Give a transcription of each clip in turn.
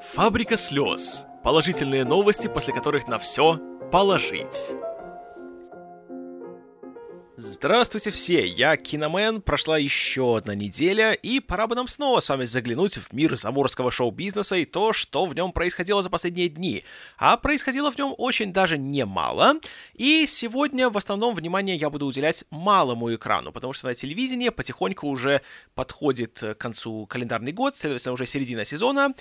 Фабрика слез. Положительные новости, после которых на все положить. Здравствуйте все, я Киномен, прошла еще одна неделя, и пора бы нам снова с вами заглянуть в мир заморского шоу-бизнеса и то, что в нем происходило за последние дни. А происходило в нем очень даже немало, и сегодня в основном внимание я буду уделять малому экрану, потому что на телевидении потихоньку уже подходит к концу календарный год, следовательно, уже середина сезона,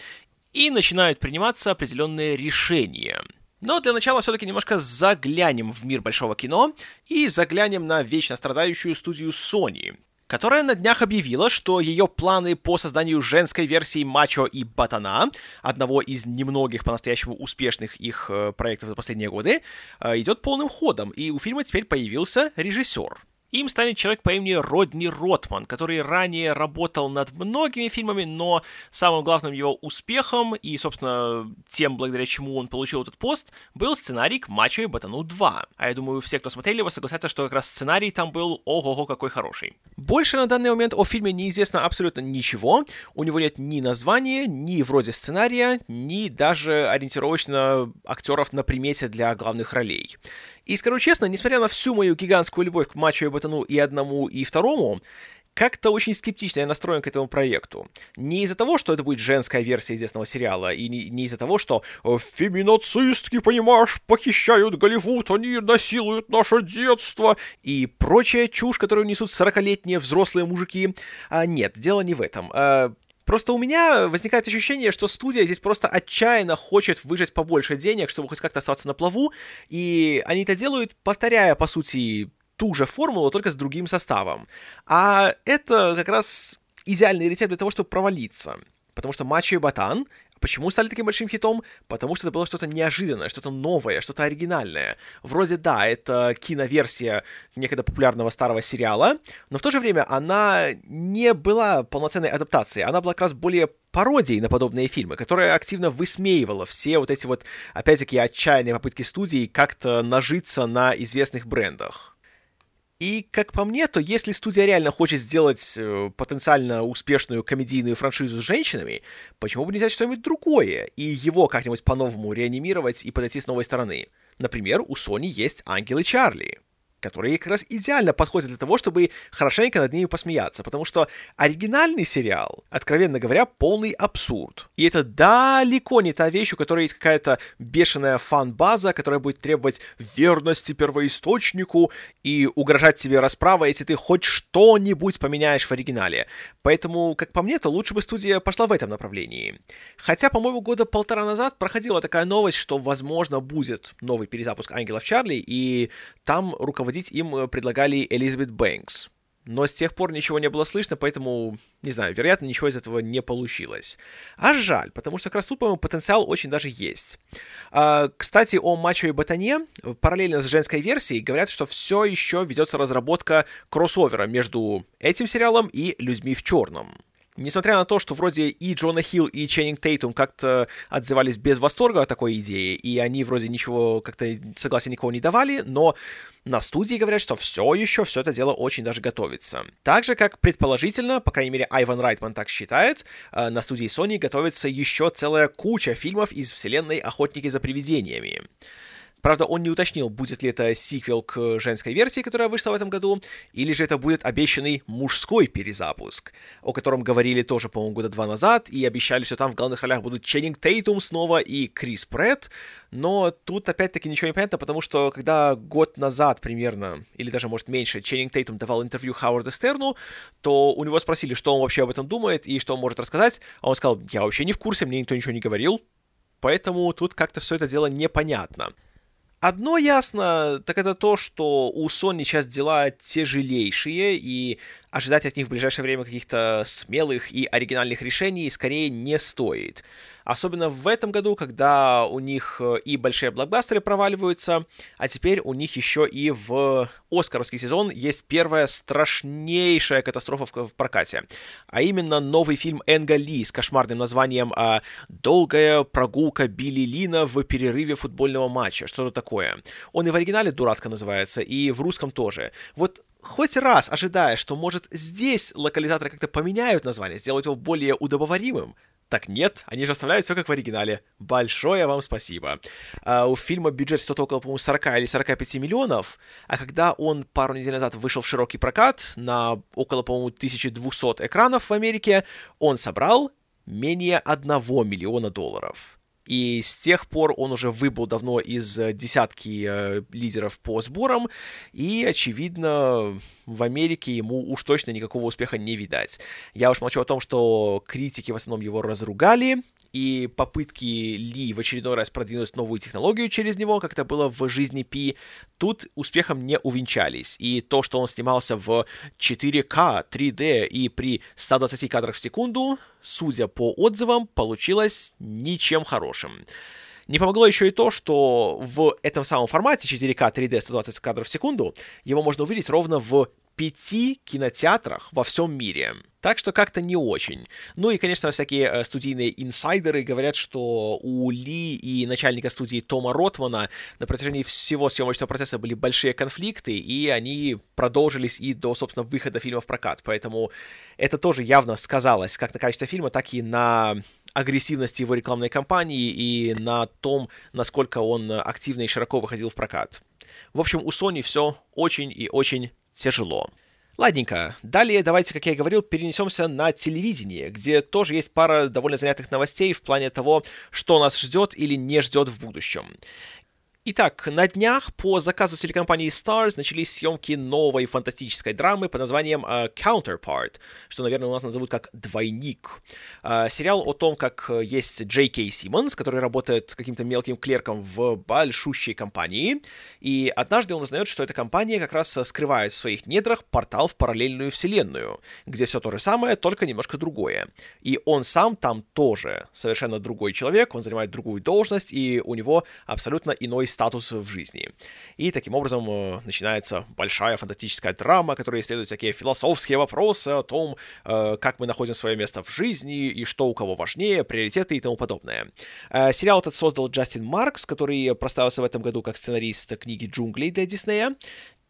и начинают приниматься определенные решения. Но для начала все-таки немножко заглянем в мир большого кино и заглянем на вечно страдающую студию Sony, которая на днях объявила, что ее планы по созданию женской версии Мачо и Батана, одного из немногих по-настоящему успешных их э, проектов за последние годы, э, идет полным ходом, и у фильма теперь появился режиссер. Им станет человек по имени Родни Ротман, который ранее работал над многими фильмами, но самым главным его успехом и, собственно, тем, благодаря чему он получил этот пост, был сценарий к «Мачо и Батану 2». А я думаю, все, кто смотрели его, согласятся, что как раз сценарий там был ого-го какой хороший. Больше на данный момент о фильме неизвестно абсолютно ничего. У него нет ни названия, ни вроде сценария, ни даже ориентировочно актеров на примете для главных ролей. И скажу честно, несмотря на всю мою гигантскую любовь к матчу и ботану и одному, и второму, как-то очень скептично я настроен к этому проекту. Не из-за того, что это будет женская версия известного сериала, и не, не из-за того, что «Э, феминацистки, понимаешь, похищают Голливуд, они насилуют наше детство, и прочая чушь, которую несут 40-летние взрослые мужики. А, нет, дело не в этом. А, Просто у меня возникает ощущение, что студия здесь просто отчаянно хочет выжать побольше денег, чтобы хоть как-то оставаться на плаву, и они это делают, повторяя, по сути, ту же формулу, только с другим составом. А это как раз идеальный рецепт для того, чтобы провалиться. Потому что Мачо и Батан Почему стали таким большим хитом? Потому что это было что-то неожиданное, что-то новое, что-то оригинальное. Вроде да, это киноверсия некогда популярного старого сериала, но в то же время она не была полноценной адаптацией, она была как раз более пародией на подобные фильмы, которая активно высмеивала все вот эти вот, опять-таки, отчаянные попытки студии как-то нажиться на известных брендах. И, как по мне, то если студия реально хочет сделать э, потенциально успешную комедийную франшизу с женщинами, почему бы не взять что-нибудь другое и его как-нибудь по-новому реанимировать и подойти с новой стороны? Например, у Sony есть Ангелы Чарли которые как раз идеально подходят для того, чтобы хорошенько над ними посмеяться, потому что оригинальный сериал, откровенно говоря, полный абсурд. И это далеко не та вещь, у которой есть какая-то бешеная фан-база, которая будет требовать верности первоисточнику и угрожать тебе расправой, если ты хоть что-нибудь поменяешь в оригинале. Поэтому, как по мне, то лучше бы студия пошла в этом направлении. Хотя, по-моему, года полтора назад проходила такая новость, что, возможно, будет новый перезапуск Ангелов Чарли, и там руководитель руководить им э, предлагали Элизабет Бэнкс. Но с тех пор ничего не было слышно, поэтому, не знаю, вероятно, ничего из этого не получилось. А жаль, потому что как раз тут, по-моему, потенциал очень даже есть. А, кстати, о Мачо и Ботане, параллельно с женской версией, говорят, что все еще ведется разработка кроссовера между этим сериалом и «Людьми в черном». Несмотря на то, что вроде и Джона Хилл, и Ченнинг Тейтум как-то отзывались без восторга о такой идее, и они вроде ничего, как-то согласия никого не давали, но на студии говорят, что все еще все это дело очень даже готовится. Так же, как предположительно, по крайней мере, Айван Райтман так считает, э, на студии Sony готовится еще целая куча фильмов из вселенной «Охотники за привидениями». Правда, он не уточнил, будет ли это сиквел к женской версии, которая вышла в этом году, или же это будет обещанный мужской перезапуск, о котором говорили тоже, по-моему, года два назад, и обещали, что там в главных ролях будут Ченнинг Тейтум снова и Крис Претт, но тут опять-таки ничего не понятно, потому что когда год назад примерно, или даже, может, меньше, Ченнинг Тейтум давал интервью Хауарду Стерну, то у него спросили, что он вообще об этом думает и что он может рассказать, а он сказал, я вообще не в курсе, мне никто ничего не говорил, поэтому тут как-то все это дело непонятно. Одно ясно, так это то, что у Sony сейчас дела тяжелейшие, и ожидать от них в ближайшее время каких-то смелых и оригинальных решений скорее не стоит. Особенно в этом году, когда у них э, и большие блокбастеры проваливаются, а теперь у них еще и в Оскаровский сезон есть первая страшнейшая катастрофа в, прокате. А именно новый фильм Энга Ли с кошмарным названием а, «Долгая прогулка Билли Лина в перерыве футбольного матча». Что-то такое. Он и в оригинале дурацко называется, и в русском тоже. Вот хоть раз ожидая, что, может, здесь локализаторы как-то поменяют название, сделают его более удобоваримым, Так нет, они же оставляют все как в оригинале. Большое вам спасибо. Uh, у фильма бюджет что-то около, по-моему, 40 или 45 миллионов, а когда он пару недель назад вышел в широкий прокат на около, по-моему, 1200 экранов в Америке, он собрал менее 1 миллиона долларов. И с тех пор он уже выбыл давно из э, десятки э, лидеров по сборам, и, очевидно, в Америке ему уж точно никакого успеха не видать. Я уж молчу о том, что критики в основном его разругали, и попытки Ли в очередной раз продвинуть новую технологию через него, как это было в жизни Пи, тут успехом не увенчались. И то, что он снимался в 4К, 3D и при 120 кадрах в секунду, судя по отзывам, получилось ничем хорошим. Не помогло еще и то, что в этом самом формате 4К 3D 120 кадров в секунду его можно увидеть ровно в пяти кинотеатрах во всем мире. Так что как-то не очень. Ну и, конечно, всякие э, студийные инсайдеры говорят, что у Ли и начальника студии Тома Ротмана на протяжении всего съемочного процесса были большие конфликты, и они продолжились и до, собственно, выхода фильма в прокат. Поэтому это тоже явно сказалось как на качестве фильма, так и на агрессивности его рекламной кампании и на том, насколько он активно и широко выходил в прокат. В общем, у Sony все очень и очень тяжело. Ладненько, далее давайте, как я и говорил, перенесемся на телевидение, где тоже есть пара довольно занятых новостей в плане того, что нас ждет или не ждет в будущем. Итак, на днях по заказу телекомпании Stars начались съемки новой фантастической драмы под названием uh, Counterpart, что, наверное, у нас назовут как «Двойник». Uh, сериал о том, как есть Джей Кей Симмонс, который работает каким-то мелким клерком в большущей компании, и однажды он узнает, что эта компания как раз скрывает в своих недрах портал в параллельную вселенную, где все то же самое, только немножко другое. И он сам там тоже совершенно другой человек, он занимает другую должность, и у него абсолютно иной статус в жизни. И таким образом э, начинается большая фантастическая драма, которая исследует всякие философские вопросы о том, э, как мы находим свое место в жизни и что у кого важнее, приоритеты и тому подобное. Э, сериал этот создал Джастин Маркс, который проставился в этом году как сценарист книги «Джунглей» для Диснея,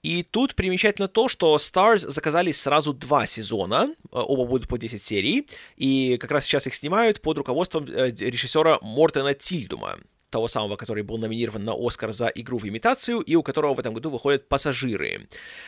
и тут примечательно то, что Stars заказали сразу два сезона, оба будут по 10 серий, и как раз сейчас их снимают под руководством режиссера Мортена Тильдума того самого, который был номинирован на Оскар за игру в имитацию, и у которого в этом году выходят «Пассажиры».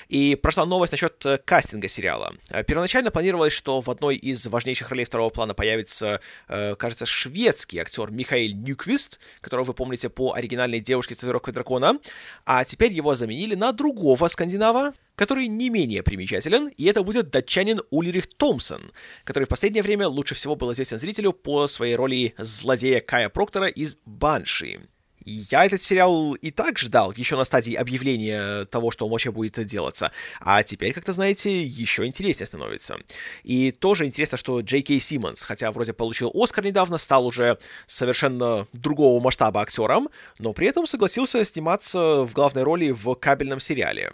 И прошла новость насчет э, кастинга сериала. Э, первоначально планировалось, что в одной из важнейших ролей второго плана появится, э, кажется, шведский актер Михаил Нюквист, которого вы помните по оригинальной «Девушке с татуировкой дракона», а теперь его заменили на другого скандинава, который не менее примечателен, и это будет датчанин Ульрих Томпсон, который в последнее время лучше всего был известен зрителю по своей роли злодея Кая Проктора из «Банши». Я этот сериал и так ждал, еще на стадии объявления того, что он вообще будет делаться. А теперь, как-то, знаете, еще интереснее становится. И тоже интересно, что Джей Кей Симмонс, хотя вроде получил Оскар недавно, стал уже совершенно другого масштаба актером, но при этом согласился сниматься в главной роли в кабельном сериале.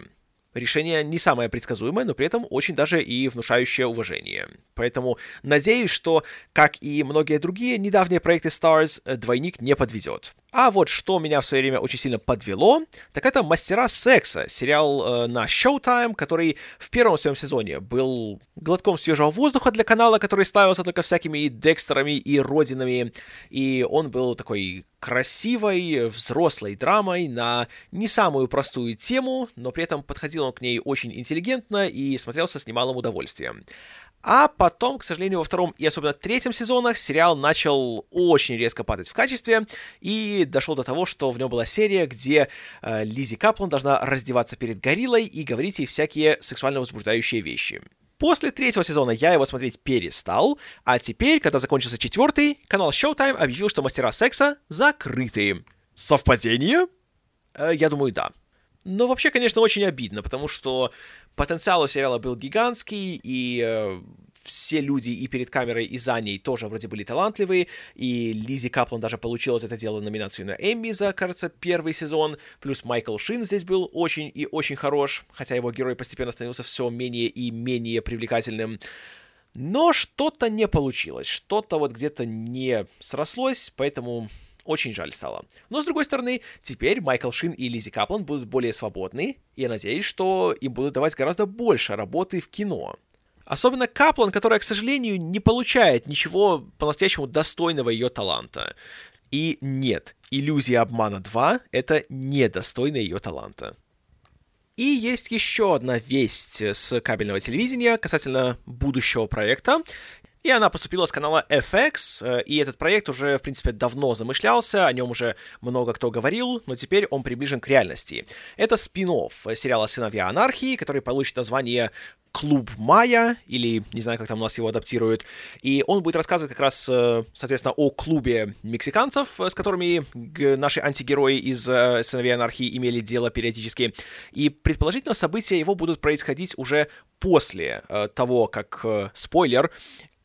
Решение не самое предсказуемое, но при этом очень даже и внушающее уважение. Поэтому надеюсь, что, как и многие другие недавние проекты Stars, двойник не подведет. А вот что меня в свое время очень сильно подвело, так это «Мастера секса», сериал э, на Showtime, который в первом своем сезоне был глотком свежего воздуха для канала, который ставился только всякими и Декстерами, и Родинами, и он был такой красивой, взрослой драмой на не самую простую тему, но при этом подходил он к ней очень интеллигентно и смотрелся с немалым удовольствием. А потом, к сожалению, во втором и особенно третьем сезонах сериал начал очень резко падать в качестве и дошел до того, что в нем была серия, где э, Лизи Каплан должна раздеваться перед гориллой и говорить ей всякие сексуально возбуждающие вещи. После третьего сезона я его смотреть перестал, а теперь, когда закончился четвертый, канал Showtime объявил, что мастера секса закрыты. Совпадение? Э, я думаю, да. Но вообще, конечно, очень обидно, потому что потенциал у сериала был гигантский, и э, все люди и перед камерой, и за ней тоже вроде были талантливые, и Лизи Каплан даже получила за это дело номинацию на Эмми за, кажется, первый сезон, плюс Майкл Шин здесь был очень и очень хорош, хотя его герой постепенно становился все менее и менее привлекательным. Но что-то не получилось, что-то вот где-то не срослось, поэтому очень жаль стало. Но, с другой стороны, теперь Майкл Шин и Лизи Каплан будут более свободны, и я надеюсь, что им будут давать гораздо больше работы в кино. Особенно Каплан, которая, к сожалению, не получает ничего по-настоящему достойного ее таланта. И нет, иллюзия обмана 2 — это недостойно ее таланта. И есть еще одна весть с кабельного телевидения касательно будущего проекта. И она поступила с канала FX, э, и этот проект уже, в принципе, давно замышлялся, о нем уже много кто говорил, но теперь он приближен к реальности. Это спин сериала «Сыновья анархии», который получит название клуб Майя, или не знаю, как там у нас его адаптируют, и он будет рассказывать как раз, э, соответственно, о клубе мексиканцев, с которыми наши антигерои из «Сыновей анархии» имели дело периодически, и предположительно события его будут происходить уже после э, того, как, спойлер,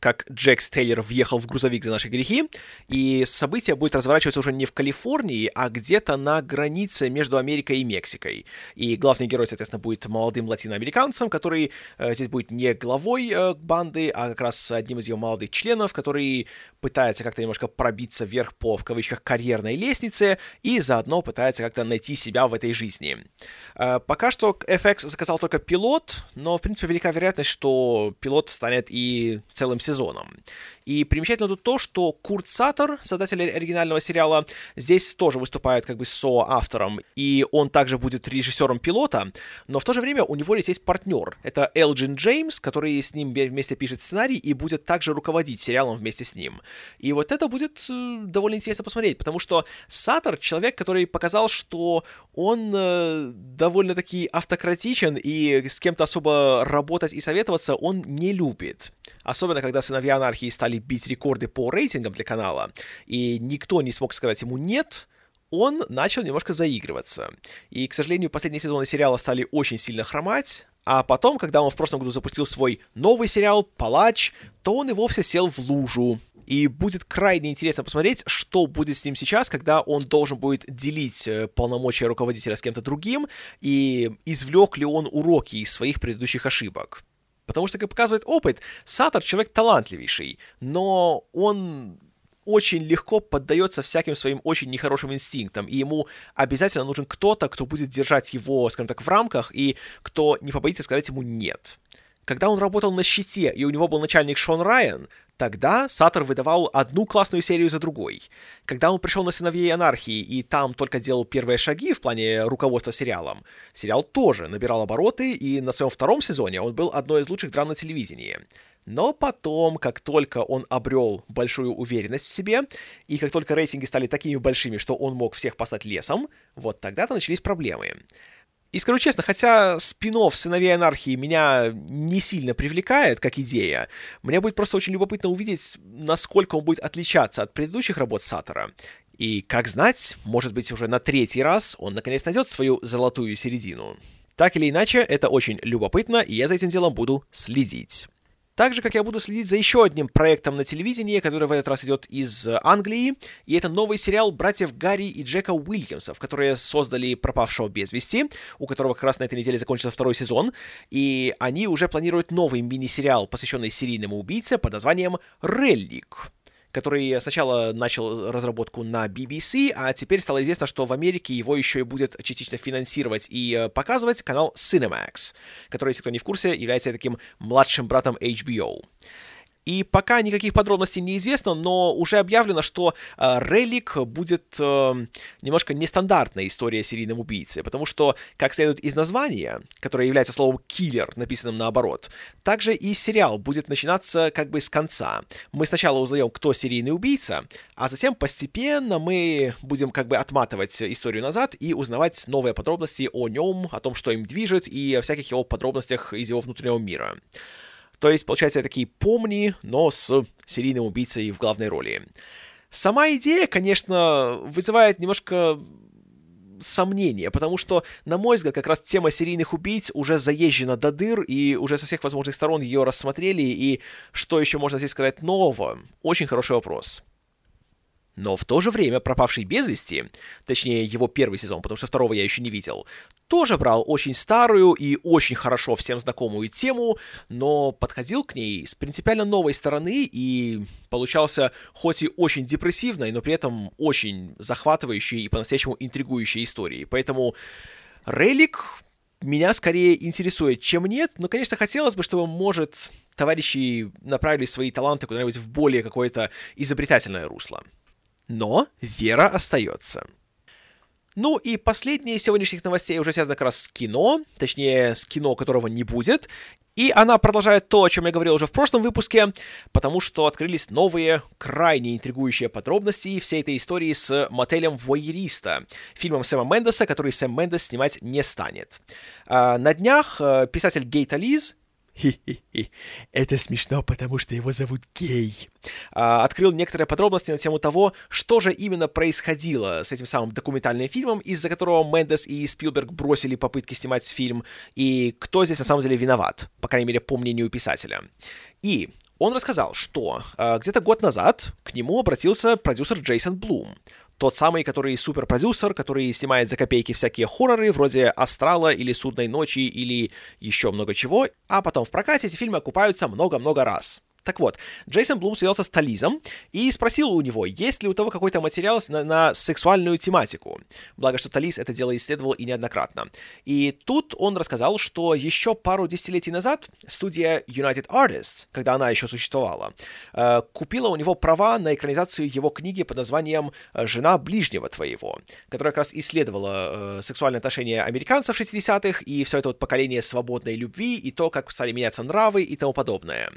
как Джек Стейлер въехал в грузовик за наши грехи, и событие будет разворачиваться уже не в Калифорнии, а где-то на границе между Америкой и Мексикой. И главный герой, соответственно, будет молодым латиноамериканцем, который э, здесь будет не главой э, банды, а как раз одним из ее молодых членов, который пытается как-то немножко пробиться вверх по, в кавычках, карьерной лестнице, и заодно пытается как-то найти себя в этой жизни. Э, пока что FX заказал только пилот, но, в принципе, велика вероятность, что пилот станет и целым сезоном сезоном. И примечательно тут то, что Курт Саттер, создатель оригинального сериала, здесь тоже выступает как бы со-автором, и он также будет режиссером пилота, но в то же время у него здесь есть партнер. Это Элджин Джеймс, который с ним вместе пишет сценарий и будет также руководить сериалом вместе с ним. И вот это будет э, довольно интересно посмотреть, потому что Саттер — человек, который показал, что он э, довольно-таки автократичен, и с кем-то особо работать и советоваться он не любит. Особенно, когда сыновья анархии стали бить рекорды по рейтингам для канала, и никто не смог сказать ему «нет», он начал немножко заигрываться. И, к сожалению, последние сезоны сериала стали очень сильно хромать, а потом, когда он в прошлом году запустил свой новый сериал «Палач», то он и вовсе сел в лужу. И будет крайне интересно посмотреть, что будет с ним сейчас, когда он должен будет делить э, полномочия руководителя с кем-то другим, и извлек ли он уроки из своих предыдущих ошибок. Потому что, как показывает опыт, Сатор человек талантливейший, но он очень легко поддается всяким своим очень нехорошим инстинктам, и ему обязательно нужен кто-то, кто будет держать его, скажем так, в рамках, и кто не побоится сказать ему «нет». Когда он работал на щите, и у него был начальник Шон Райан, Тогда Сатор выдавал одну классную серию за другой. Когда он пришел на «Сыновей анархии» и там только делал первые шаги в плане руководства сериалом, сериал тоже набирал обороты, и на своем втором сезоне он был одной из лучших драм на телевидении. Но потом, как только он обрел большую уверенность в себе, и как только рейтинги стали такими большими, что он мог всех послать лесом, вот тогда-то начались проблемы. И скажу честно, хотя спин «Сыновей анархии» меня не сильно привлекает как идея, мне будет просто очень любопытно увидеть, насколько он будет отличаться от предыдущих работ Саттера. И, как знать, может быть, уже на третий раз он наконец найдет свою золотую середину. Так или иначе, это очень любопытно, и я за этим делом буду следить. Так же, как я буду следить за еще одним проектом на телевидении, который в этот раз идет из Англии, и это новый сериал братьев Гарри и Джека Уильямсов, которые создали «Пропавшего без вести», у которого как раз на этой неделе закончился второй сезон, и они уже планируют новый мини-сериал, посвященный серийному убийце под названием «Реллик» который сначала начал разработку на BBC, а теперь стало известно, что в Америке его еще и будет частично финансировать и э, показывать канал Cinemax, который, если кто не в курсе, является таким младшим братом HBO. И пока никаких подробностей не известно, но уже объявлено, что э, Релик будет э, немножко нестандартная история о серийном убийце, потому что, как следует из названия, которое является словом «киллер», написанным наоборот, также и сериал будет начинаться как бы с конца. Мы сначала узнаем, кто серийный убийца, а затем постепенно мы будем как бы отматывать историю назад и узнавать новые подробности о нем, о том, что им движет, и о всяких его подробностях из его внутреннего мира. То есть, получается, такие помни, но с серийным убийцей в главной роли. Сама идея, конечно, вызывает немножко сомнения, потому что, на мой взгляд, как раз тема серийных убийц уже заезжена до дыр, и уже со всех возможных сторон ее рассмотрели, и что еще можно здесь сказать нового? Очень хороший вопрос. Но в то же время «Пропавший без вести», точнее его первый сезон, потому что второго я еще не видел, тоже брал очень старую и очень хорошо всем знакомую тему, но подходил к ней с принципиально новой стороны и получался хоть и очень депрессивной, но при этом очень захватывающей и по-настоящему интригующей историей. Поэтому «Релик» меня скорее интересует, чем нет, но, конечно, хотелось бы, чтобы, может, товарищи направили свои таланты куда-нибудь в более какое-то изобретательное русло. Но вера остается. Ну и последнее из сегодняшних новостей уже связано как раз с кино, точнее, с кино, которого не будет. И она продолжает то, о чем я говорил уже в прошлом выпуске, потому что открылись новые, крайне интригующие подробности всей этой истории с мотелем Войериста, фильмом Сэма Мендеса, который Сэм Мендес снимать не станет. А, на днях э, писатель Гейта Лиз Хи-хи-хи. Это смешно, потому что его зовут Гей. А, открыл некоторые подробности на тему того, что же именно происходило с этим самым документальным фильмом, из-за которого Мендес и Спилберг бросили попытки снимать фильм, и кто здесь на самом деле виноват, по крайней мере, по мнению писателя. И он рассказал, что э, где-то год назад к нему обратился продюсер Джейсон Блум. Тот самый, который суперпродюсер, который снимает за копейки всякие хорроры, вроде «Астрала» или «Судной ночи» или еще много чего, а потом в прокате эти фильмы окупаются много-много раз. Так вот, Джейсон Блум связался с Тализом и спросил у него, есть ли у того какой-то материал на, на сексуальную тематику. Благо, что Тализ это дело исследовал и неоднократно. И тут он рассказал, что еще пару десятилетий назад студия United Artists, когда она еще существовала, э, купила у него права на экранизацию его книги под названием «Жена ближнего твоего», которая как раз исследовала э, сексуальные отношения американцев 60-х и все это вот поколение свободной любви и то, как стали меняться нравы и тому подобное.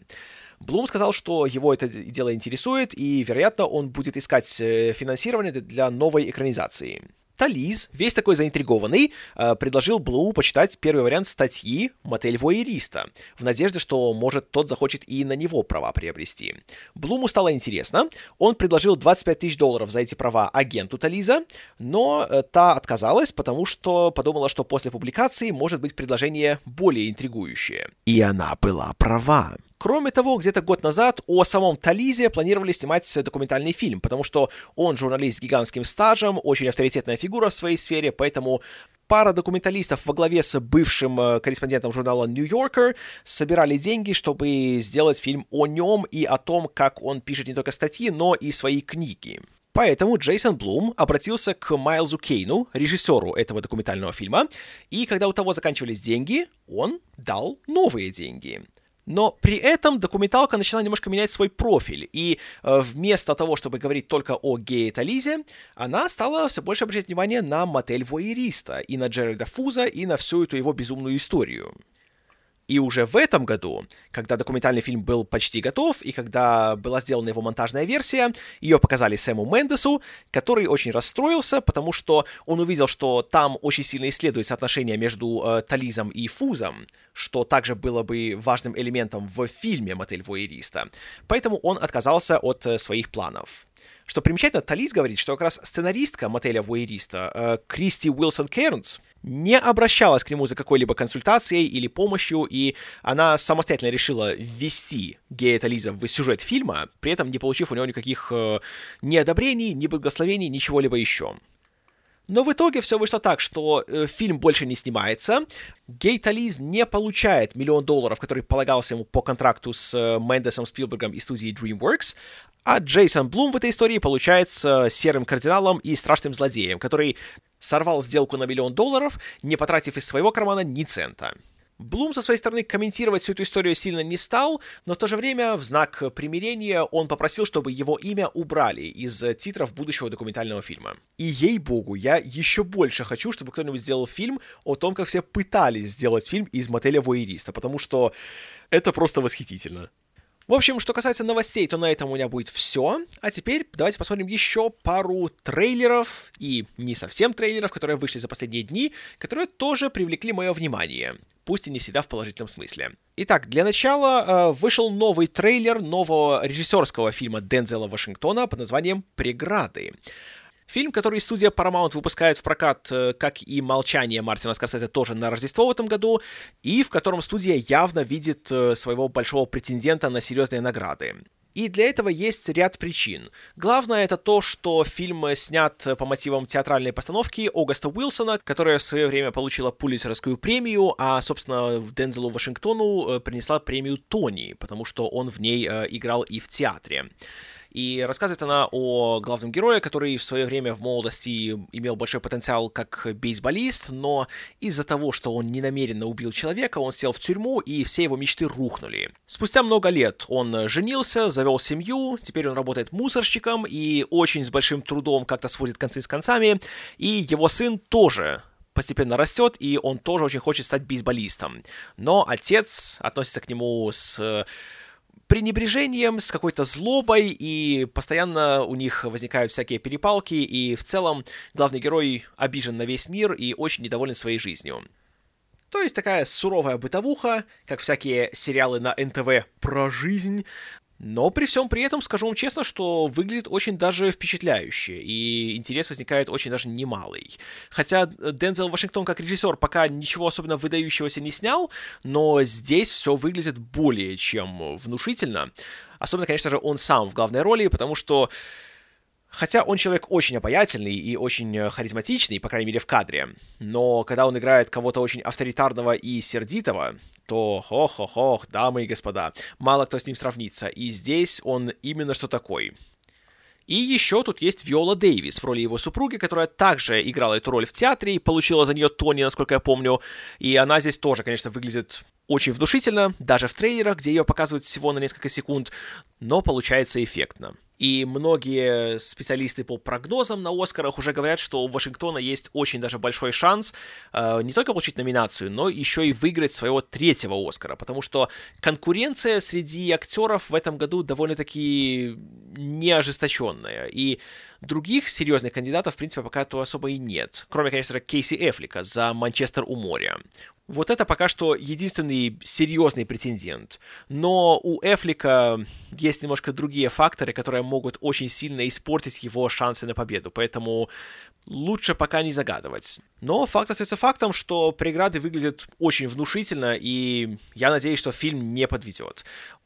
Блум сказал, что его это дело интересует, и, вероятно, он будет искать э, финансирование для новой экранизации. Тализ, весь такой заинтригованный, э, предложил Блу почитать первый вариант статьи «Мотель воериста», в надежде, что, может, тот захочет и на него права приобрести. Блуму стало интересно, он предложил 25 тысяч долларов за эти права агенту Тализа, но э, та отказалась, потому что подумала, что после публикации может быть предложение более интригующее. И она была права. Кроме того, где-то год назад о самом Тализе планировали снимать документальный фильм, потому что он журналист с гигантским стажем, очень авторитетная фигура в своей сфере, поэтому пара документалистов во главе с бывшим э, корреспондентом журнала New Yorker собирали деньги, чтобы сделать фильм о нем и о том, как он пишет не только статьи, но и свои книги. Поэтому Джейсон Блум обратился к Майлзу Кейну, режиссеру этого документального фильма, и когда у того заканчивались деньги, он дал новые деньги. Но при этом документалка начала немножко менять свой профиль, и э, вместо того, чтобы говорить только о гее Тализе, она стала все больше обращать внимание на мотель воериста, и на Джереда Фуза, и на всю эту его безумную историю. И уже в этом году, когда документальный фильм был почти готов, и когда была сделана его монтажная версия, ее показали Сэму Мендесу, который очень расстроился, потому что он увидел, что там очень сильно исследуется отношения между э, Тализом и Фузом, что также было бы важным элементом в фильме «Мотель воериста». Поэтому он отказался от э, своих планов. Что примечательно, Талис говорит, что как раз сценаристка мотеля Вуэриста, э, Кристи Уилсон Кернс, не обращалась к нему за какой-либо консультацией или помощью, и она самостоятельно решила ввести гея Тализа в сюжет фильма, при этом не получив у него никаких э, ни одобрений, ни благословений, ничего-либо еще. Но в итоге все вышло так, что э, фильм больше не снимается, Гей Тализ не получает миллион долларов, который полагался ему по контракту с э, Мендесом, Спилбергом и студией DreamWorks, а Джейсон Блум в этой истории получается серым кардиналом и страшным злодеем, который сорвал сделку на миллион долларов, не потратив из своего кармана ни цента. Блум со своей стороны комментировать всю эту историю сильно не стал, но в то же время в знак примирения он попросил, чтобы его имя убрали из титров будущего документального фильма. И ей-богу, я еще больше хочу, чтобы кто-нибудь сделал фильм о том, как все пытались сделать фильм из мотеля Воериста, потому что это просто восхитительно. В общем, что касается новостей, то на этом у меня будет все. А теперь давайте посмотрим еще пару трейлеров, и не совсем трейлеров, которые вышли за последние дни, которые тоже привлекли мое внимание. Пусть и не всегда в положительном смысле. Итак, для начала э, вышел новый трейлер нового режиссерского фильма Дензела Вашингтона под названием «Преграды». Фильм, который студия Paramount выпускает в прокат, э, как и «Молчание» Мартина Скорсезе тоже на Рождество в этом году, и в котором студия явно видит э, своего большого претендента на серьезные награды. И для этого есть ряд причин. Главное это то, что фильм снят по мотивам театральной постановки Огаста Уилсона, которая в свое время получила Пулитцеровскую премию, а, собственно, Дензелу Вашингтону э, принесла премию Тони, потому что он в ней играл и в театре. И рассказывает она о главном герое, который в свое время в молодости имел большой потенциал как бейсболист, но из-за того, что он ненамеренно убил человека, он сел в тюрьму, и все его мечты рухнули. Спустя много лет он женился, завел семью, теперь он работает мусорщиком и очень с большим трудом как-то сводит концы с концами, и его сын тоже постепенно растет, и он тоже очень хочет стать бейсболистом. Но отец относится к нему с э, пренебрежением, с какой-то злобой, и постоянно у них возникают всякие перепалки, и в целом главный герой обижен на весь мир и очень недоволен своей жизнью. То есть такая суровая бытовуха, как всякие сериалы на НТВ про жизнь, но при всем при этом скажу вам честно, что выглядит очень даже впечатляюще, и интерес возникает очень даже немалый. Хотя Дензел Вашингтон как режиссер пока ничего особенно выдающегося не снял, но здесь все выглядит более чем внушительно. Особенно, конечно же, он сам в главной роли, потому что Хотя он человек очень обаятельный и очень харизматичный, по крайней мере, в кадре, но когда он играет кого-то очень авторитарного и сердитого, то хо-хо-хо, дамы и господа, мало кто с ним сравнится, и здесь он именно что такой. И еще тут есть Виола Дэвис в роли его супруги, которая также играла эту роль в театре и получила за нее Тони, насколько я помню. И она здесь тоже, конечно, выглядит очень внушительно, даже в трейлерах, где ее показывают всего на несколько секунд, но получается эффектно. И многие специалисты по прогнозам на Оскарах уже говорят, что у Вашингтона есть очень даже большой шанс э, не только получить номинацию, но еще и выиграть своего третьего Оскара, потому что конкуренция среди актеров в этом году довольно-таки неожесточенная. И других серьезных кандидатов, в принципе, пока то особо и нет. Кроме, конечно, Кейси Эфлика за Манчестер у моря. Вот это пока что единственный серьезный претендент. Но у Эфлика есть немножко другие факторы, которые могут очень сильно испортить его шансы на победу. Поэтому лучше пока не загадывать. Но факт остается фактом, что преграды выглядят очень внушительно, и я надеюсь, что фильм не подведет.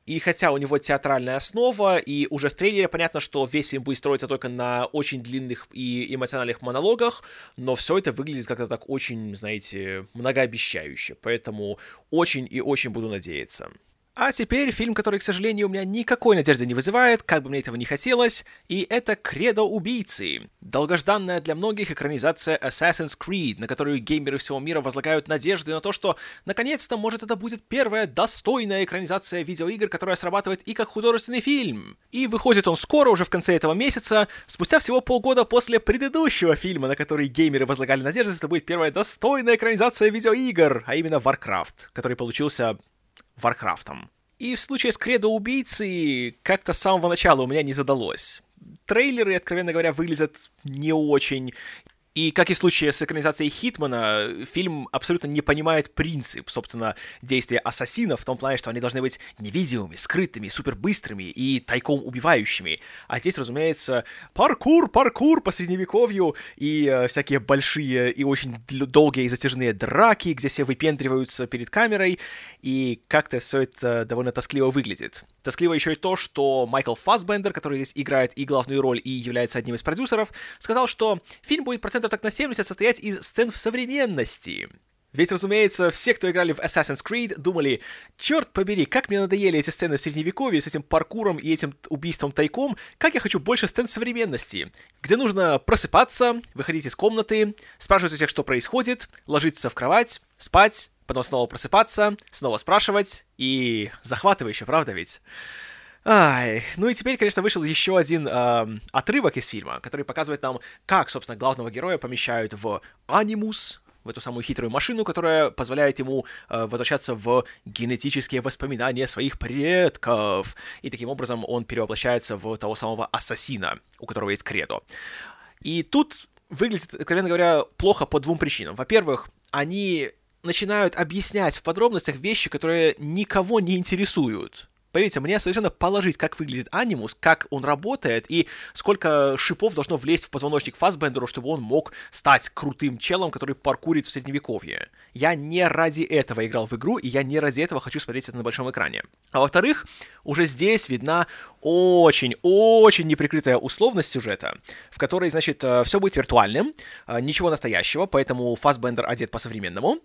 И хотя у него театральная основа, и уже в трейлере понятно, что весь фильм будет строиться только на очень длинных и эмоциональных монологах, но все это выглядит как-то так очень, знаете, многообещающе. Поэтому очень и очень буду надеяться. А теперь фильм, который, к сожалению, у меня никакой надежды не вызывает, как бы мне этого не хотелось, и это «Кредо убийцы». Долгожданная для многих экранизация Assassin's Creed, на которую геймеры всего мира возлагают надежды на то, что, наконец-то, может, это будет первая достойная экранизация видеоигр, которая срабатывает и как художественный фильм. И выходит он скоро, уже в конце этого месяца, спустя всего полгода после предыдущего фильма, на который геймеры возлагали надежды, это будет первая достойная экранизация видеоигр, а именно Warcraft, который получился Варкрафтом. И в случае с Кредо убийцы как-то с самого начала у меня не задалось. Трейлеры, откровенно говоря, выглядят не очень. И, как и в случае с экранизацией Хитмана, фильм абсолютно не понимает принцип, собственно, действия ассасинов в том плане, что они должны быть невидимыми, скрытыми, супербыстрыми и тайком убивающими. А здесь, разумеется, паркур, паркур по средневековью и э, всякие большие и очень долгие и затяжные драки, где все выпендриваются перед камерой, и как-то все это довольно тоскливо выглядит. Тоскливо еще и то, что Майкл Фассбендер, который здесь играет и главную роль, и является одним из продюсеров, сказал, что фильм будет процентов так на 70 состоять из сцен в современности. Ведь, разумеется, все, кто играли в Assassin's Creed, думали, черт побери, как мне надоели эти сцены в Средневековье с этим паркуром и этим убийством тайком, как я хочу больше сцен современности, где нужно просыпаться, выходить из комнаты, спрашивать у всех, что происходит, ложиться в кровать, спать, потом снова просыпаться, снова спрашивать, и захватывающе, правда ведь? Ай, ну и теперь, конечно, вышел еще один э, отрывок из фильма, который показывает нам, как, собственно, главного героя помещают в анимус, в эту самую хитрую машину, которая позволяет ему э, возвращаться в генетические воспоминания своих предков. И таким образом он перевоплощается в того самого ассасина, у которого есть кредо. И тут выглядит, откровенно говоря, плохо по двум причинам. Во-первых, они начинают объяснять в подробностях вещи, которые никого не интересуют. Поверьте, мне совершенно положить, как выглядит анимус, как он работает и сколько шипов должно влезть в позвоночник Фасбендеру, чтобы он мог стать крутым челом, который паркурит в средневековье. Я не ради этого играл в игру, и я не ради этого хочу смотреть это на большом экране. А во-вторых, уже здесь видна очень-очень неприкрытая условность сюжета, в которой, значит, э, все будет виртуальным, э, ничего настоящего, поэтому Фасбендер одет по-современному,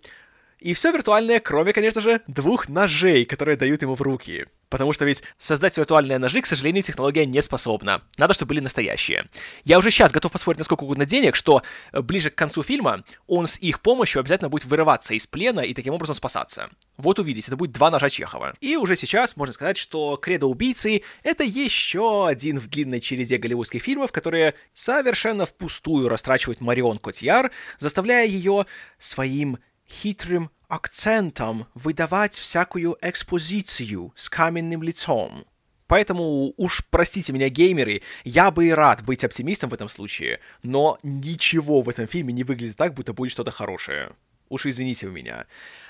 И все виртуальное, кроме, конечно же, двух ножей, которые дают ему в руки. Потому что ведь создать виртуальные ножи, к сожалению, технология не способна. Надо, чтобы были настоящие. Я уже сейчас готов поспорить на сколько угодно денег, что э, ближе к концу фильма он с их помощью обязательно будет вырываться из плена и таким образом спасаться. Вот увидите, это будет два ножа Чехова. И уже сейчас можно сказать, что «Кредо убийцы» — это еще один в длинной череде голливудских фильмов, которые совершенно впустую растрачивают Марион Котьяр, заставляя ее своим хитрым акцентом выдавать всякую экспозицию с каменным лицом. Поэтому уж простите меня, геймеры, я бы и рад быть оптимистом в этом случае, но ничего в этом фильме не выглядит так, будто будет что-то хорошее. Уж извините у меня.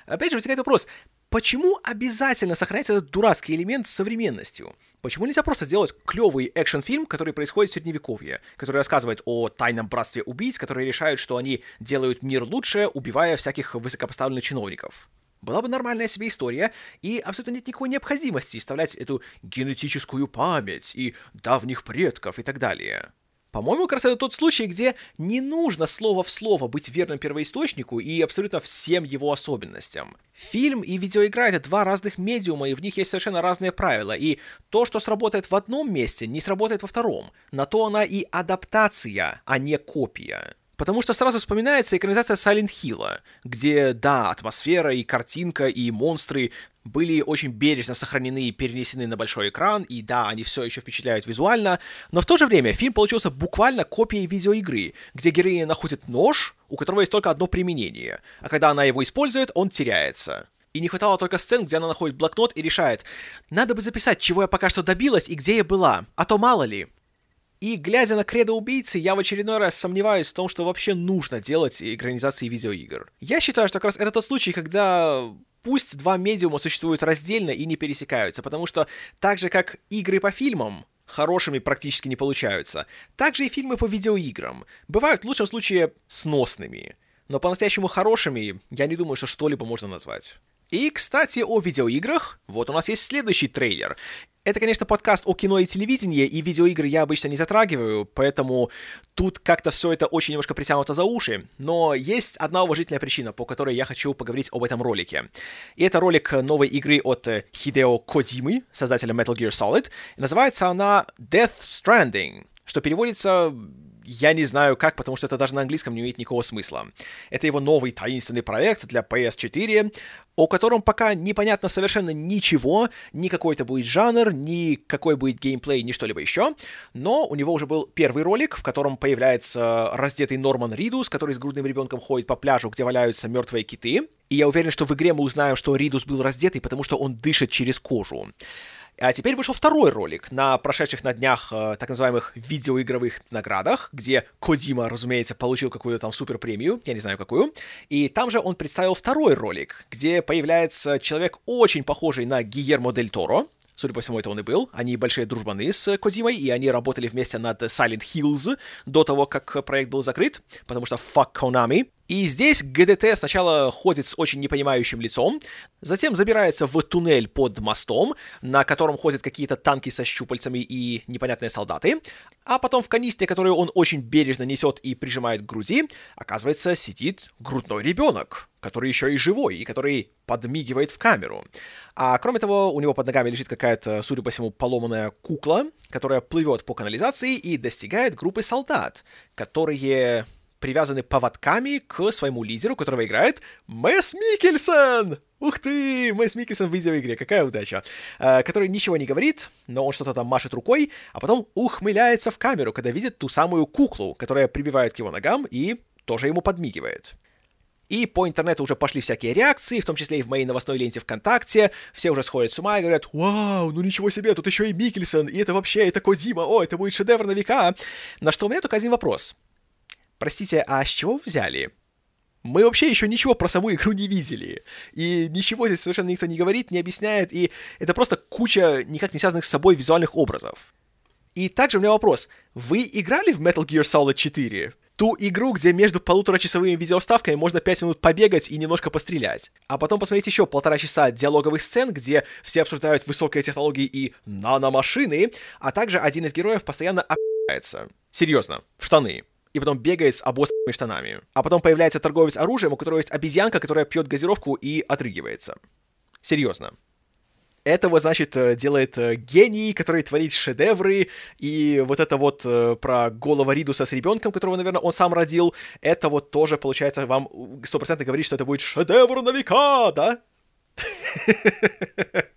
Опять же, возникает вопрос, Почему обязательно сохранять этот дурацкий элемент с современностью? Почему нельзя просто сделать клевый экшен-фильм, который происходит в Средневековье, который рассказывает о тайном братстве убийц, которые решают, что они делают мир лучше, убивая всяких высокопоставленных чиновников? Была бы нормальная себе история, и абсолютно нет никакой необходимости вставлять эту генетическую память и давних предков и так далее. По-моему, как раз это тот случай, где не нужно слово в слово быть верным первоисточнику и абсолютно всем его особенностям. Фильм и видеоигра — это два разных медиума, и в них есть совершенно разные правила, и то, что сработает в одном месте, не сработает во втором. На то она и адаптация, а не копия. Потому что сразу вспоминается экранизация Silent Hill, где, да, атмосфера и картинка и монстры были очень бережно сохранены и перенесены на большой экран, и да, они все еще впечатляют визуально, но в то же время фильм получился буквально копией видеоигры, где героиня находит нож, у которого есть только одно применение, а когда она его использует, он теряется. И не хватало только сцен, где она находит блокнот и решает, надо бы записать, чего я пока что добилась и где я была, а то мало ли. И глядя на кредо убийцы, я в очередной раз сомневаюсь в том, что вообще нужно делать экранизации видеоигр. Я считаю, что как раз это тот случай, когда пусть два медиума существуют раздельно и не пересекаются, потому что так же, как игры по фильмам, хорошими практически не получаются, так же и фильмы по видеоиграм бывают в лучшем случае сносными. Но по-настоящему хорошими я не думаю, что что-либо можно назвать. И, кстати, о видеоиграх. Вот у нас есть следующий трейлер. Это, конечно, подкаст о кино и телевидении, и видеоигры я обычно не затрагиваю, поэтому тут как-то все это очень немножко притянуто за уши. Но есть одна уважительная причина, по которой я хочу поговорить об этом ролике. И это ролик новой игры от Хидео Кодзимы, создателя Metal Gear Solid. И называется она Death Stranding, что переводится я не знаю как, потому что это даже на английском не имеет никакого смысла. Это его новый таинственный проект для PS4, о котором пока непонятно совершенно ничего, ни какой это будет жанр, ни какой будет геймплей, ни что-либо еще, но у него уже был первый ролик, в котором появляется раздетый Норман Ридус, который с грудным ребенком ходит по пляжу, где валяются мертвые киты, и я уверен, что в игре мы узнаем, что Ридус был раздетый, потому что он дышит через кожу. А теперь вышел второй ролик на прошедших на днях э, так называемых видеоигровых наградах, где Кодима, разумеется, получил какую-то там супер премию, я не знаю какую. И там же он представил второй ролик, где появляется человек очень похожий на Гиермо Дель Торо, Судя по всему, это он и был. Они большие дружбаны с Кодимой, и они работали вместе над Silent Hills до того, как проект был закрыт, потому что fuck Konami. И здесь ГДТ сначала ходит с очень непонимающим лицом, затем забирается в туннель под мостом, на котором ходят какие-то танки со щупальцами и непонятные солдаты, а потом в канистре, которую он очень бережно несет и прижимает к груди, оказывается, сидит грудной ребенок, который еще и живой, и который подмигивает в камеру. А кроме того, у него под ногами лежит какая-то, судя по всему, поломанная кукла, которая плывет по канализации и достигает группы солдат, которые привязаны поводками к своему лидеру, которого играет Мэс Микельсон! Ух ты! Мэс Микельсон в видеоигре, какая удача! Э, который ничего не говорит, но он что-то там машет рукой, а потом ухмыляется в камеру, когда видит ту самую куклу, которая прибивает к его ногам и тоже ему подмигивает. И по интернету уже пошли всякие реакции, в том числе и в моей новостной ленте ВКонтакте. Все уже сходят с ума и говорят, вау, ну ничего себе, тут еще и Микельсон, и это вообще, это Кодзима, о, это будет шедевр на века. На что у меня только один вопрос. Простите, а с чего взяли? Мы вообще еще ничего про саму игру не видели. И ничего здесь совершенно никто не говорит, не объясняет, и это просто куча никак не связанных с собой визуальных образов. И также у меня вопрос. Вы играли в Metal Gear Solid 4? Ту игру, где между полуторачасовыми видеоставками можно 5 минут побегать и немножко пострелять. А потом посмотреть еще полтора часа диалоговых сцен, где все обсуждают высокие технологии и наномашины, а также один из героев постоянно опи***ается. Серьезно, в штаны. И потом бегает с обоссанными штанами. А потом появляется торговец оружием, у которого есть обезьянка, которая пьет газировку и отрыгивается. Серьезно. Этого, значит, э, делает э, гений, который творит шедевры, и вот это вот э, про голого Ридуса с ребенком, которого, наверное, он сам родил, это вот тоже, получается, вам стопроцентно говорит, что это будет шедевр на века, да?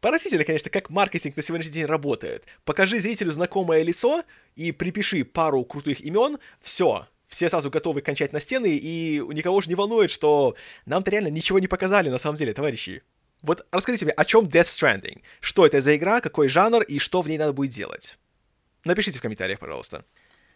Поразительно, конечно, как маркетинг на сегодняшний день работает. Покажи зрителю знакомое лицо и припиши пару крутых имен, все, все сразу готовы кончать на стены, и никого же не волнует, что нам-то реально ничего не показали на самом деле, товарищи. Вот расскажите мне, о чем Death Stranding? Что это за игра, какой жанр и что в ней надо будет делать? Напишите в комментариях, пожалуйста.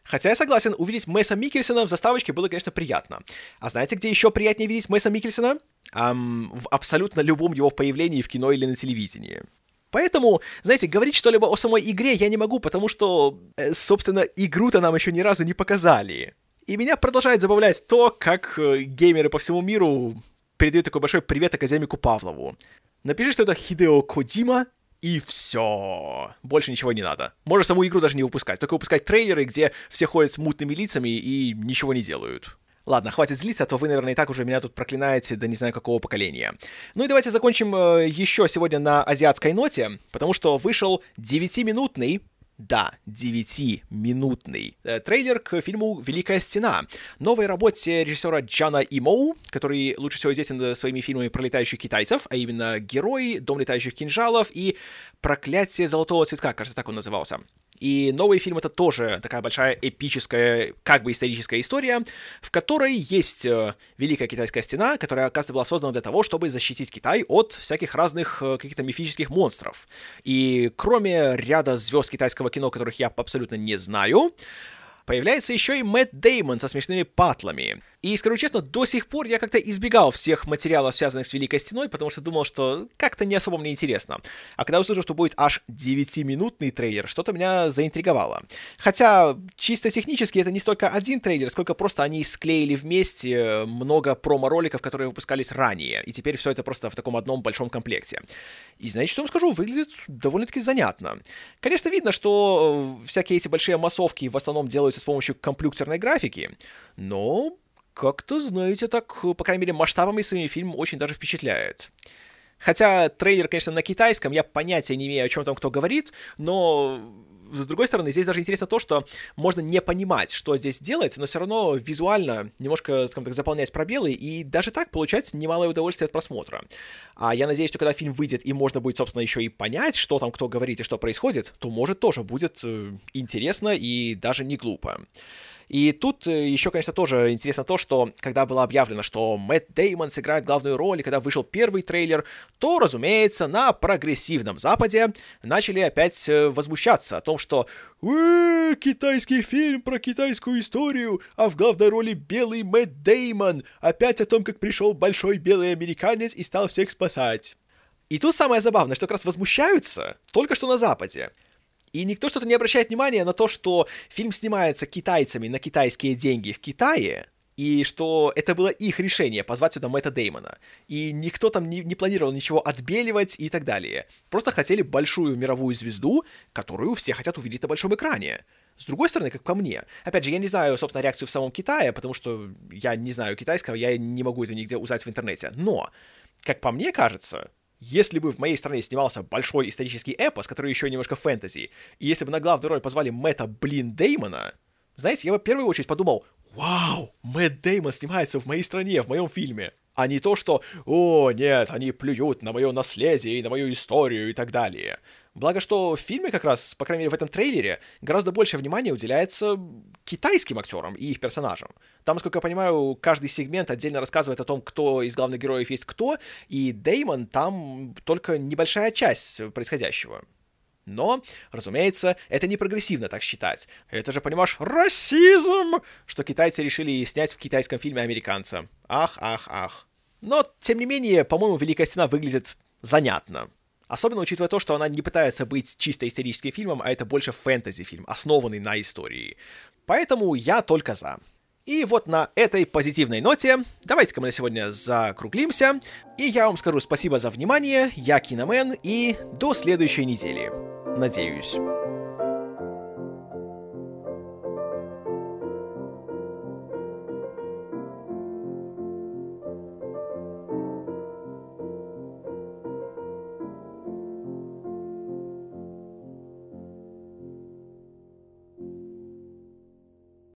Хотя я согласен, увидеть Мэса Микельсона в заставочке было, конечно, приятно. А знаете, где еще приятнее видеть Мэса Микельсона? Эм, в абсолютно любом его появлении в кино или на телевидении. Поэтому, знаете, говорить что-либо о самой игре я не могу, потому что, э, собственно, игру-то нам еще ни разу не показали. И меня продолжает забавлять то, как э, геймеры по всему миру передают такой большой привет академику Павлову. Напиши, что это Хидео Кодима, и все. Больше ничего не надо. Можно саму игру даже не выпускать, только выпускать трейлеры, где все ходят с мутными лицами и ничего не делают. Ладно, хватит злиться, а то вы, наверное, и так уже меня тут проклинаете до не знаю какого поколения. Ну и давайте закончим э, еще сегодня на азиатской ноте, потому что вышел 9-минутный да, 9-минутный э, трейлер к фильму «Великая стена», новой работе режиссера Джана Имоу, который лучше всего известен своими фильмами про летающих китайцев, а именно «Герой», «Дом летающих кинжалов» и «Проклятие золотого цветка», кажется, так он назывался. И новый фильм это тоже такая большая эпическая, как бы историческая история, в которой есть э, Великая Китайская стена, которая, оказывается, была создана для того, чтобы защитить Китай от всяких разных э, каких-то мифических монстров. И кроме ряда звезд китайского кино, которых я абсолютно не знаю, появляется еще и Мэтт Деймон со смешными патлами. И, скажу честно, до сих пор я как-то избегал всех материалов, связанных с Великой Стеной, потому что думал, что как-то не особо мне интересно. А когда услышал, что будет аж 9-минутный трейлер, что-то меня заинтриговало. Хотя, чисто технически, это не столько один трейлер, сколько просто они склеили вместе много промо-роликов, которые выпускались ранее. И теперь все это просто в таком одном большом комплекте. И знаете, что вам скажу? Выглядит довольно-таки занятно. Конечно, видно, что э, всякие эти большие массовки в основном делаются с помощью компьютерной графики, но как-то, знаете, так, по крайней мере, масштабами своими фильм очень даже впечатляет. Хотя трейлер, конечно, на китайском, я понятия не имею, о чем там кто говорит, но с другой стороны, здесь даже интересно то, что можно не понимать, что здесь делать, но все равно визуально немножко, скажем так, заполнять пробелы и даже так получать немалое удовольствие от просмотра. А я надеюсь, что когда фильм выйдет и можно будет, собственно, еще и понять, что там кто говорит и что происходит, то, может, тоже будет э, интересно и даже не глупо. И тут э, еще, конечно, тоже интересно то, что когда было объявлено, что Мэтт Деймон сыграет главную роль, и когда вышел первый трейлер, то, разумеется, на прогрессивном Западе начали опять э, возмущаться о том, что «Э, китайский фильм про китайскую историю, а в главной роли белый Мэтт Деймон, опять о том, как пришел большой белый американец и стал всех спасать». И тут самое забавное, что как раз возмущаются только что на Западе. И никто что-то не обращает внимания на то, что фильм снимается китайцами на китайские деньги в Китае, и что это было их решение позвать сюда Мэтта Деймона. И никто там не, не планировал ничего отбеливать и так далее. Просто хотели большую мировую звезду, которую все хотят увидеть на большом экране. С другой стороны, как по мне, опять же, я не знаю, собственно, реакцию в самом Китае, потому что я не знаю китайского, я не могу это нигде узнать в интернете. Но, как по мне кажется, если бы в моей стране снимался большой исторический эпос, который еще немножко фэнтези, и если бы на главную роль позвали Мэтта, блин, Деймона, знаете, я бы в первую очередь подумал, вау, Мэтт Деймон снимается в моей стране, в моем фильме. А не то, что «О, нет, они плюют на мое наследие и на мою историю» и так далее. Благо, что в фильме как раз, по крайней мере в этом трейлере, гораздо больше внимания уделяется китайским актерам и их персонажам. Там, насколько я понимаю, каждый сегмент отдельно рассказывает о том, кто из главных героев есть кто, и Деймон там только небольшая часть происходящего. Но, разумеется, это не прогрессивно так считать. Это же, понимаешь, расизм, что китайцы решили снять в китайском фильме американца. Ах, ах, ах. Но, тем не менее, по-моему, Великая Стена выглядит занятно. Особенно учитывая то, что она не пытается быть чисто историческим фильмом, а это больше фэнтези-фильм, основанный на истории. Поэтому я только за. И вот на этой позитивной ноте давайте-ка мы на сегодня закруглимся. И я вам скажу спасибо за внимание, я Киномен, и до следующей недели. Надеюсь.